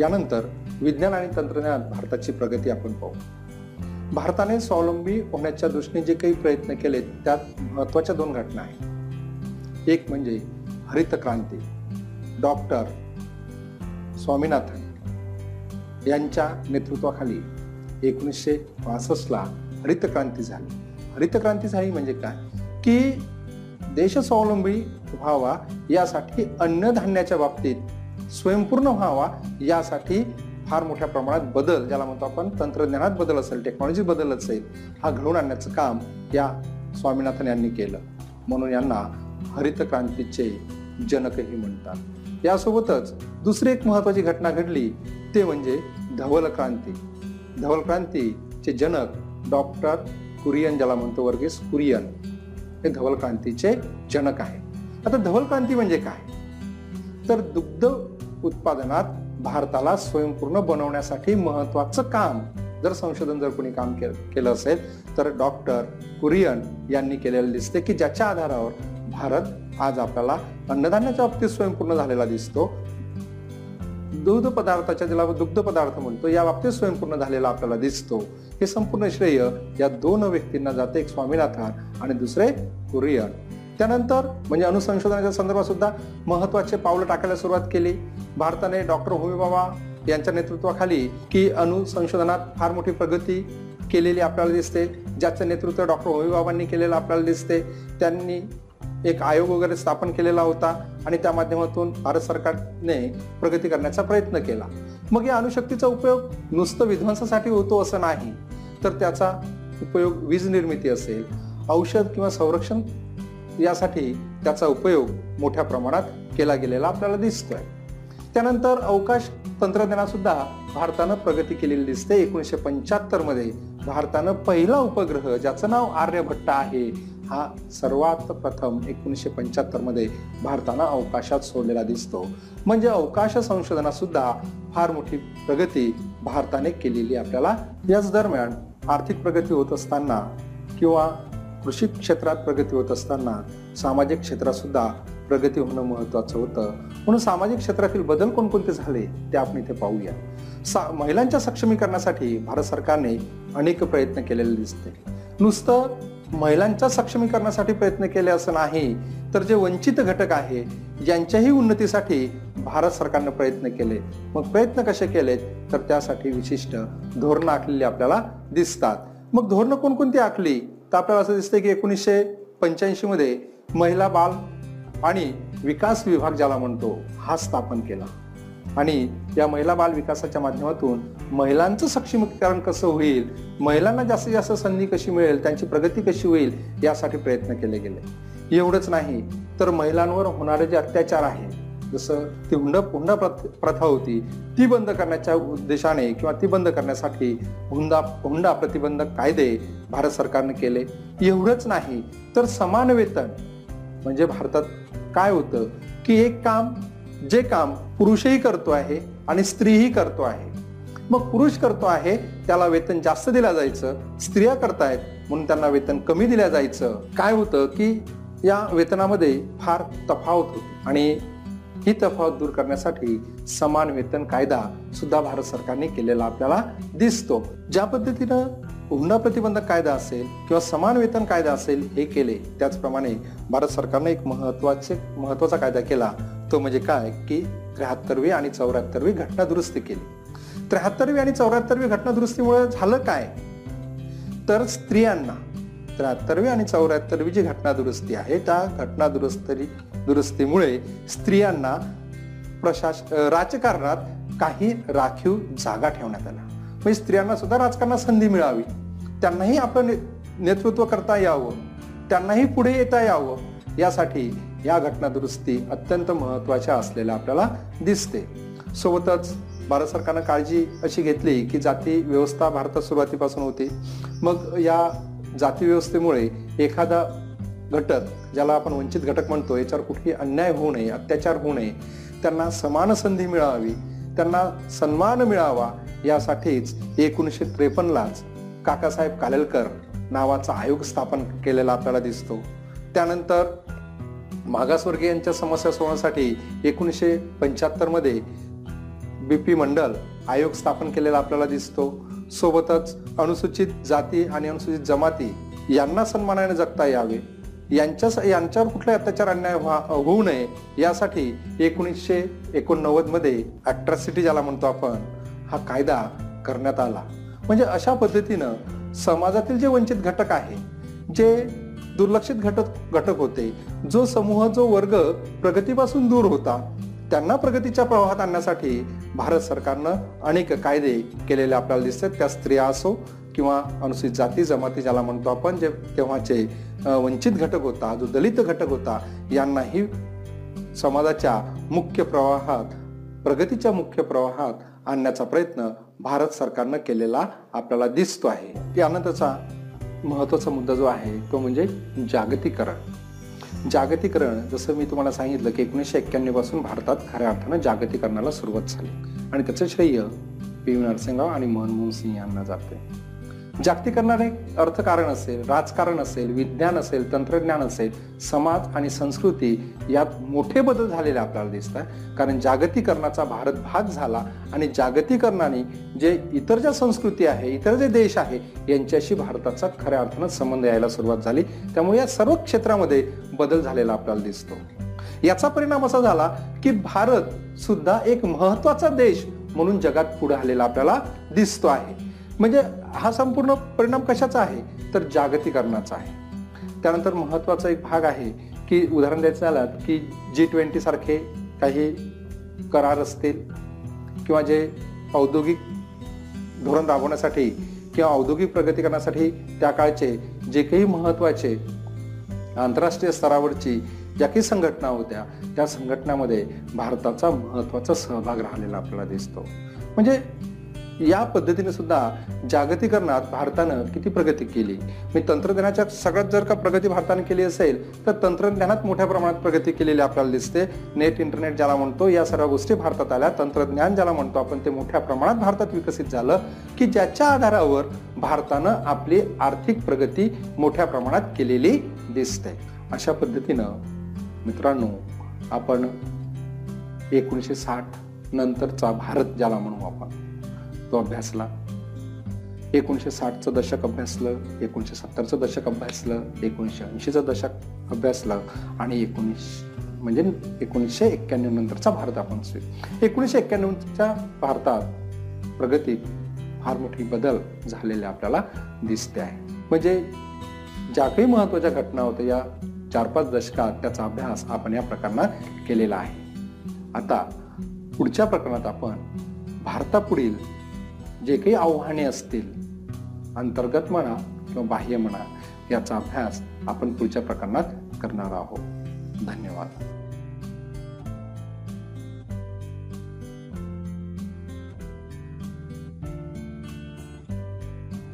यानंतर विज्ञान आणि तंत्रज्ञानात भारताची प्रगती आपण पाहू. भारताने स्वावलंबी होण्याच्या दृष्टीने जे काही प्रयत्न केले त्यात महत्त्वाच्या दोन घटना आहेत. एक म्हणजे हरित क्रांती. डॉक्टर स्वामीनाथन यांच्या नेतृत्वाखाली एकोणीसशे पासष्टला हरित क्रांती झाली. हरित क्रांती झाली म्हणजे काय? की देश स्वावलंबी व्हावा यासाठी अन्नधान्याच्या बाबतीत स्वयंपूर्ण व्हावा यासाठी फार मोठ्या प्रमाणात बदल ज्याला म्हणतो आपण तंत्रज्ञानात बदल असेल टेक्नॉलॉजी बदल असेल हा घडवून आणण्याचं काम या स्वामीनाथन यांनी केलं. म्हणून यांना हरित क्रांतीचे जनकही म्हणतात. यासोबतच दुसरी एक महत्वाची घटना घडली ते म्हणजे धवल क्रांती. धवल क्रांतीचे जनक डॉक्टर कुरियन ज्याला म्हणतो वर्गीस कुरियन हे धवल क्रांतीचे जनक आहे आता धवल क्रांती म्हणजे काय? तर दुग्ध उत्पादनात भारताला स्वयंपूर्ण बनवण्यासाठी महत्वाचं काम. जर संशोधन जर कोणी काम केलं असेल तर डॉक्टर कुरियन यांनी केलेलं दिसते की ज्याच्या आधारावर भारत आज आपल्याला अन्नधान्याच्या बाबतीत स्वयंपूर्ण झालेला दिसतो. दुग्ध पदार्थाच्या ज्याला दुग्ध पदार्थ म्हणतो या बाबतीत स्वयंपूर्ण झालेला आपल्याला दिसतो. हे संपूर्ण श्रेय या दोन व्यक्तींना जाते एक स्वामीनाथन आणि दुसरे कुरियन. त्यानंतर म्हणजे अणुसंशोधनाच्या संदर्भात सुद्धा महत्त्वाचे पावलं टाकायला सुरुवात केली. भारताने डॉक्टर होमीबाबा यांच्या नेतृत्वाखाली की अणुसंशोधनात फार मोठी प्रगती केलेली आपल्याला दिसते. ज्याचं नेतृत्व डॉक्टर होमीबाबांनी केलेलं आपल्याला दिसते. त्यांनी एक आयोग वगैरे स्थापन केलेला होता आणि त्या माध्यमातून भारत सरकारने प्रगती करण्याचा प्रयत्न केला. मग या अणुशक्तीचा उपयोग नुसतं विध्वंसासाठी होतो असं नाही. तर त्याचा उपयोग वीज निर्मिती असेल औषध किंवा संरक्षण यासाठी त्याचा उपयोग मोठ्या प्रमाणात केला गेलेला आपल्याला दिसतोय. त्यानंतर अवकाश तंत्रज्ञानात सुद्धा भारतानं प्रगती केलेली दिसते. एकोणीसशे पंच्याहत्तरमध्ये भारतानं पहिला उपग्रह ज्याचं नाव आर्यभट्ट आहे हा सर्वात प्रथम एकोणीसशे पंच्याहत्तरमध्ये भारतानं अवकाशात सोडलेला दिसतो. म्हणजे अवकाश संशोधनात सुद्धा फार मोठी प्रगती भारताने केलेली आपल्याला याच दरम्यान आर्थिक प्रगती होत असताना किंवा कृषी क्षेत्रात प्रगती होत असताना सामाजिक क्षेत्रातसुद्धा प्रगती होणं महत्त्वाचं होतं. म्हणून सामाजिक क्षेत्रातील बदल कोणकोणते झाले ते आपण इथे पाहूया. सा महिलांच्या सक्षमीकरणासाठी भारत सरकारने अनेक प्रयत्न केलेले दिसते. नुसतं महिलांच्या सक्षमीकरणासाठी प्रयत्न केले असं नाही तर जे वंचित घटक आहे यांच्याही उन्नतीसाठी भारत सरकारनं प्रयत्न केले. मग प्रयत्न कसे केलेत? तर त्यासाठी विशिष्ट धोरणं आखलेली आपल्याला दिसतात. मग धोरणं कोणकोणती आखली? तर आपल्याला असं दिसतंय की एकोणीसशे पंच्याऐंशीमध्ये महिला बाल आणि विकास विभाग ज्याला म्हणतो हा स्थापन केला. आणि या महिला बाल विकासाच्या माध्यमातून महिलांचं सक्षमीकरण कसं होईल महिलांना जास्तीत जास्त संधी कशी मिळेल त्यांची प्रगती कशी होईल यासाठी प्रयत्न केले गेले. एवढंच नाही तर महिलांवर होणारे जे अत्याचार आहे जसं ती हुंडा हुंडा प्रथा होती ती बंद करण्याच्या उद्देशाने किंवा ती बंद करण्यासाठी हुंडा हुंडा प्रतिबंधक कायदे भारत सरकारने केले. एवढंच नाही तर समान वेतन म्हणजे भारतात काय होतं? की एक काम जे काम पुरुषही करतो आहे आणि स्त्रीही करतो आहे. मग पुरुष करतो आहे त्याला वेतन जास्त दिलं जायचं स्त्रिया करतायत म्हणून त्यांना वेतन कमी दिल्या जायचं. काय होतं की या वेतनामध्ये फार तफावत होती आणि ही तफावत दूर करण्यासाठी समान वेतन कायदा सुद्धा भारत सरकारने केलेला आपल्याला दिसतो. ज्या पद्धतीनं हुंडा प्रतिबंधक कायदा असेल किंवा समान वेतन कायदा असेल हे केले त्याचप्रमाणे भारत सरकारने एक महत्त्वाचे महत्त्वाचा कायदा केला तो म्हणजे काय? की त्र्याहत्तरवी आणि चौऱ्याहत्तरवी घटना दुरुस्ती केली. त्र्याहत्तरवी आणि चौऱ्याहत्तरवी घटना दुरुस्तीमुळे झालं काय? तर स्त्रियांना त्र्याहत्तरवी आणि चौऱ्याहत्तरवी जी घटना दुरुस्ती आहे त्या घटना दुरुस्ती दुरुस्तीमुळे स्त्रियांना प्रशास राजकारणात काही राखीव जागा ठेवण्यात आल्या. म्हणजे स्त्रियांना सुद्धा राजकारणात संधी मिळावी. त्यांनाही आपलं नेतृत्व करता यावं. त्यांनाही पुढे येता यावं. यासाठी या घटना दुरुस्ती अत्यंत महत्त्वाच्या असलेल्या आपल्याला दिसते. सोबतच भारत सरकारनं काळजी अशी घेतली की जाती व्यवस्था भारतात सुरुवातीपासून होती. मग या जातीव्यवस्थेमुळे एखादा घटक ज्याला आपण वंचित घटक म्हणतो याच्यावर कुठेही अन्याय होऊ नये अत्याचार होऊ नये त्यांना समान संधी मिळावी त्यांना सन्मान मिळावा यासाठीच एकोणीसशे त्रेपन्नलाच काकासाहेब कालेलकर नावाचा आयोग स्थापन केलेला आपल्याला दिसतो. त्यानंतर मागासवर्गीयांच्या समस्या सोडवण्यासाठी एकोणीसशे पंच्याहत्तरमध्ये बी पी मंडल आयोग स्थापन केलेला आपल्याला दिसतो. सोबतच अनुसूचित जाती आणि अनुसूचित जमाती यांना सन्मानाने जगता यावे. यांच्या यांच्यावर कुठलाही अत्याचार अन्याय होऊ नये यासाठी एकोणीसशे एकोणनव्वदमध्ये ज्याला म्हणतो आपण हा कायदा करण्यात आला. म्हणजे अशा पद्धतीनं समाजातील जे वंचित घटक आहे जे दुर्लक्षित घटक घटक होते जो समूह जो वर्ग प्रगतीपासून दूर होता त्यांना प्रगतीच्या प्रवाहात आणण्यासाठी भारत सरकारनं अनेक कायदे केलेले आपल्याला दिसतात. त्या स्त्रिया असो किंवा अनुसूचित जाती जमाती ज्याला म्हणतो आपण जे तेव्हाचे वंचित घटक होता जो दलित घटक होता यांनाही समाजाच्या मुख्य प्रवाहात प्रगतीच्या मुख्य प्रवाहात आणण्याचा प्रयत्न भारत सरकारनं केलेला आपल्याला दिसतो आहे. त्यानंतरचा महत्त्वाचा मुद्दा जो आहे तो म्हणजे जागतिकरण. जागतिकरण जसं मी तुम्हाला सांगितलं की एकोणीसशे एक्क्याण्णवपासून भारतात खऱ्या अर्थानं जागतिकरणाला सुरुवात झाली. आणि त्याचं श्रेय पी व्ही नरसिंहराव आणि मनमोहन सिंग यांना जाते. जागतिकरणाने अर्थकारण असेल राजकारण असेल विज्ञान असेल तंत्रज्ञान असेल समाज आणि संस्कृती यात मोठे बदल झालेले आपल्याला दिसत आहे कारण जागतिकरणाचा भारत भाग झाला आणि जागतिकरणाने जे इतर ज्या संस्कृती आहे इतर जे देश आहे यांच्याशी भारताचा खऱ्या अर्थानं संबंध यायला सुरुवात झाली. त्यामुळे या सर्व क्षेत्रामध्ये बदल झालेला आपल्याला दिसतो. याचा परिणाम असा झाला की भारत सुद्धा एक महत्त्वाचा देश म्हणून जगात पुढे आलेला आपल्याला दिसतो आहे. म्हणजे हा संपूर्ण परिणाम कशाचा आहे? तर जागतिकरणाचा आहे. त्यानंतर महत्त्वाचा एक भाग आहे की उदाहरण द्यायचं झालं की जी ट्वेंटी सारखे काही करार असतील किंवा जे औद्योगिक धोरण राबवण्यासाठी किंवा औद्योगिक प्रगती करण्यासाठी त्या काळचे जे काही महत्त्वाचे आंतरराष्ट्रीय स्तरावरची ज्या काही संघटना होत्या त्या संघटनामध्ये भारताचा महत्त्वाचा सहभाग राहिलेला आपल्याला दिसतो. म्हणजे या पद्धतीने सुद्धा जागतिकरणात भारतानं किती प्रगती केली? मी तंत्रज्ञानाच्या सगळ्यात जर का प्रगती भारताने केली असेल तर तंत्रज्ञानात मोठ्या प्रमाणात प्रगती केलेली आपल्याला दिसते. नेट इंटरनेट ज्याला म्हणतो या सर्व गोष्टी भारतात आल्या. तंत्रज्ञान ज्याला म्हणतो आपण ते मोठ्या प्रमाणात भारतात विकसित झालं की ज्याच्या आधारावर भारतानं आपली आर्थिक प्रगती मोठ्या प्रमाणात केलेली दिसते. अशा पद्धतीनं मित्रांनो आपण एकोणीसशे साठ नंतरचा भारत ज्याला म्हणू आपण तो अभ्यासला. एकोणीसशे साठचं दशक अभ्यासलं एकोणीसशे सत्तरचं दशक अभ्यासलं एकोणीसशे ऐंशीचं दशक अभ्यासलं आणि एकोणीस म्हणजे एकोणीसशे एक्क्याण्णव नंतरचा भारत आपण एकोणीसशे एक्क्याण्णवच्या भारतात प्रगतीत फार मोठी बदल झालेले आपल्याला दिसते आहे. म्हणजे ज्या काही महत्त्वाच्या घटना होत्या या चार पाच दशकात त्याचा अभ्यास आपण या प्रकरणात केलेला आहे. आता पुढच्या प्रकरणात आपण भारतापुढील जे काही आव्हाने असतील अंतर्गत म्हणा किंवा बाह्य म्हणा याचा अभ्यास आपण पुढच्या प्रकरणात करणार आहोत. धन्यवाद.